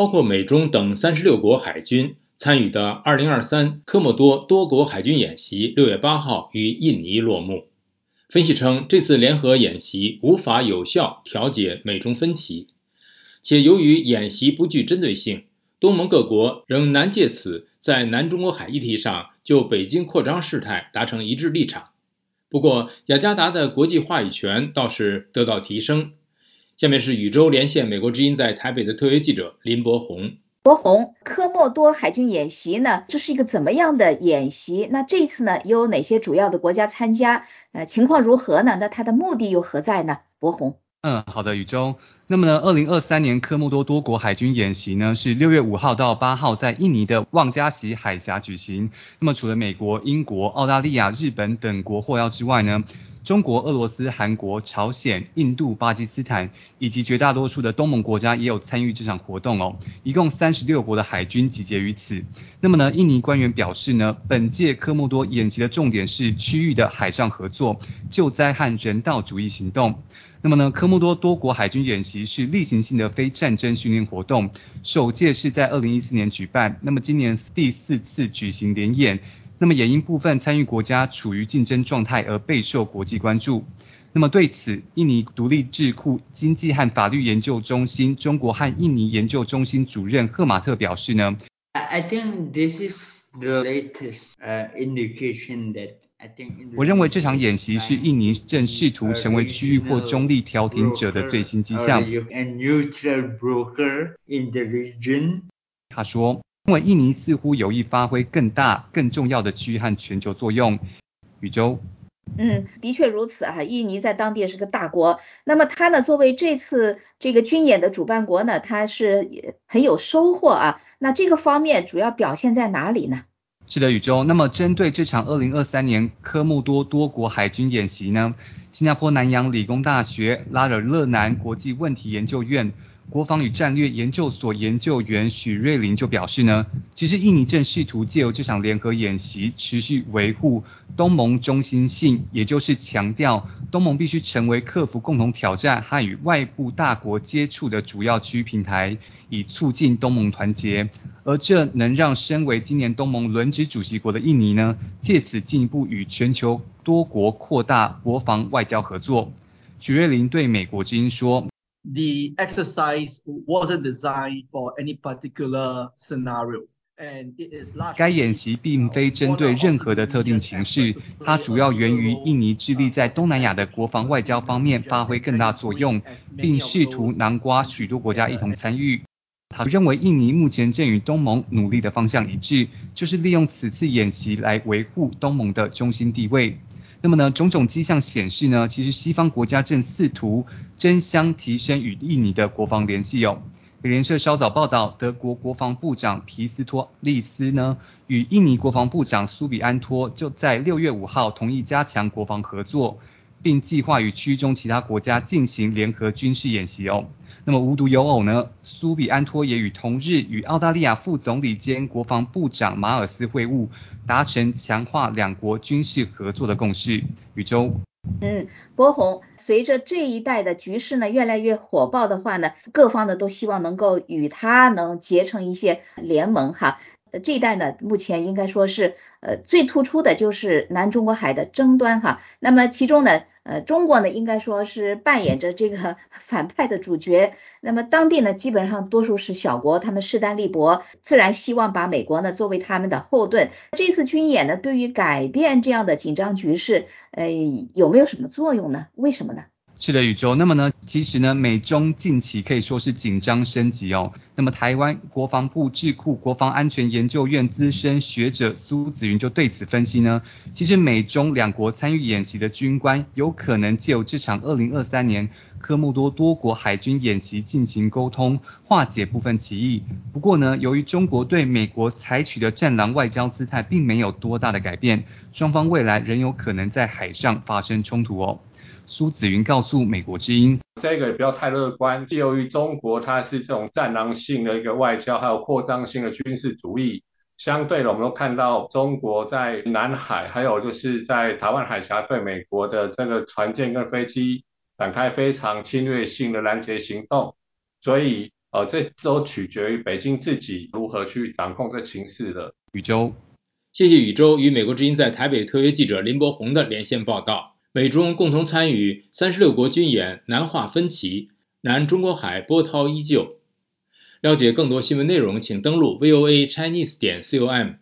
包括美中等三十六国海军参与的2023科莫多多国海军演习，六月八号于印尼落幕。分析称，这次联合演习无法有效调解美中分歧，且由于演习不具针对性，东盟各国仍难借此在南中国海议题上就北京扩张事态达成一致立场。不过，雅加达的国际话语权倒是得到提升。下面是宇宙连线美国之音在台北的特约记者林博宏。博宏，科莫多海军演习呢，这是一个怎么样的演习？那这次呢，有哪些主要的国家参加？呃，情况如何呢？那它的目的又何在呢？博宏。嗯，好的，宇宙。那么呢，二零二三年科莫多多国海军演习呢，是六月五号到八号在印尼的旺加锡海峡举行。那么除了美国、英国、澳大利亚、日本等国获邀之外呢？中国、俄罗斯、韩国、朝鲜、印度、巴基斯坦以及绝大多数的东盟国家也有参与这场活动哦。一共三十六国的海军集结于此。那么呢，印尼官员表示呢，本届科莫多演习的重点是区域的海上合作、救灾和人道主义行动。那么呢，科莫多多国海军演习是例行性的非战争训练活动，首届是在二零一四年举办，那么今年第四次举行联演。那么也因部分参与国家处于竞争状态而备受国际关注。那么对此，印尼独立智库经济和法律研究中心中国和印尼研究中心主任赫马特表示呢，I think this is the latest indication that I think 我认为这场演习是印尼正试图成为区域或中立调停者的最新迹象。他说。因为印尼似乎有意发挥更大、更重要的区域和全球作用。宇宙，嗯，的确如此啊。印尼在当地是个大国，那么它呢，作为这次这个军演的主办国呢，它是很有收获啊。那这个方面主要表现在哪里呢？是的，宇宙。那么针对这场二零二三年科莫多多国海军演习呢，新加坡南洋理工大学拉尔勒南国际问题研究院。国防与战略研究所研究员许瑞林就表示呢，其实印尼正试图借由这场联合演习，持续维护东盟中心性，也就是强调东盟必须成为克服共同挑战和与外部大国接触的主要区域平台，以促进东盟团结。而这能让身为今年东盟轮值主席国的印尼呢，借此进一步与全球多国扩大国防外交合作。许瑞林对美国之音说。The exercise wasn't designed for any particular scenario. 该演习并非针对任何的特定情势，它主要源于印尼致力在东南亚的国防外交方面发挥更大作用，并试图囊括许多国家一同参与。他认为印尼目前正与东盟努力的方向一致，就是利用此次演习来维护东盟的中心地位。那么呢，种种迹象显示呢，其实西方国家正试图争相提升与印尼的国防联系哦。美联社稍早报道，德国国防部长皮斯托利斯呢，与印尼国防部长苏比安托就在六月五号同意加强国防合作。并计划与区中其他国家进行联合军事演习哦。那么无独有偶呢，苏比安托也与同日与澳大利亚副总理兼国防部长马尔斯会晤，达成强化两国军事合作的共识。宇宙，嗯，博宏，随着这一带的局势呢越来越火爆的话呢，各方呢都希望能够与他能结成一些联盟哈。这一带呢，目前应该说是呃最突出的就是南中国海的争端哈。那么其中呢，呃中国呢应该说是扮演着这个 反派的主角。那么当地呢基本上多数是小国，他们势单力薄，自然希望把美国呢作为他们的后盾。这次军演呢对于改变这样的紧张局势，呃有没有什么作用呢？为什么呢？是的，宇宙。那么呢，其实呢，美中近期可以说是紧张升级哦。那么台湾国防部智库国防安全研究院资深学者苏子云就对此分析呢，其实美中两国参与演习的军官有可能借由这场二零二三年科莫多多国海军演习进行沟通，化解部分歧义。不过呢，由于中国对美国采取的战狼外交姿态并没有多大的改变，双方未来仍有可能在海上发生冲突哦。苏子云告诉美国之音，这个也不要太乐观。由于中国它是这种战狼性的一个外交，还有扩张性的军事主义，相对的，我们都看到中国在南海，还有就是在台湾海峡对美国的这个船舰跟飞机展开非常侵略性的拦截行动。所以呃，这都取决于北京自己如何去掌控这情势的。宇宙，谢谢宇宙与美国之音在台北特约记者林柏宏的连线报道。美中共同参与三十六国军演，南化分歧，南中国海波涛依旧。了解更多新闻内容，请登录 VOA Chinese 点 com。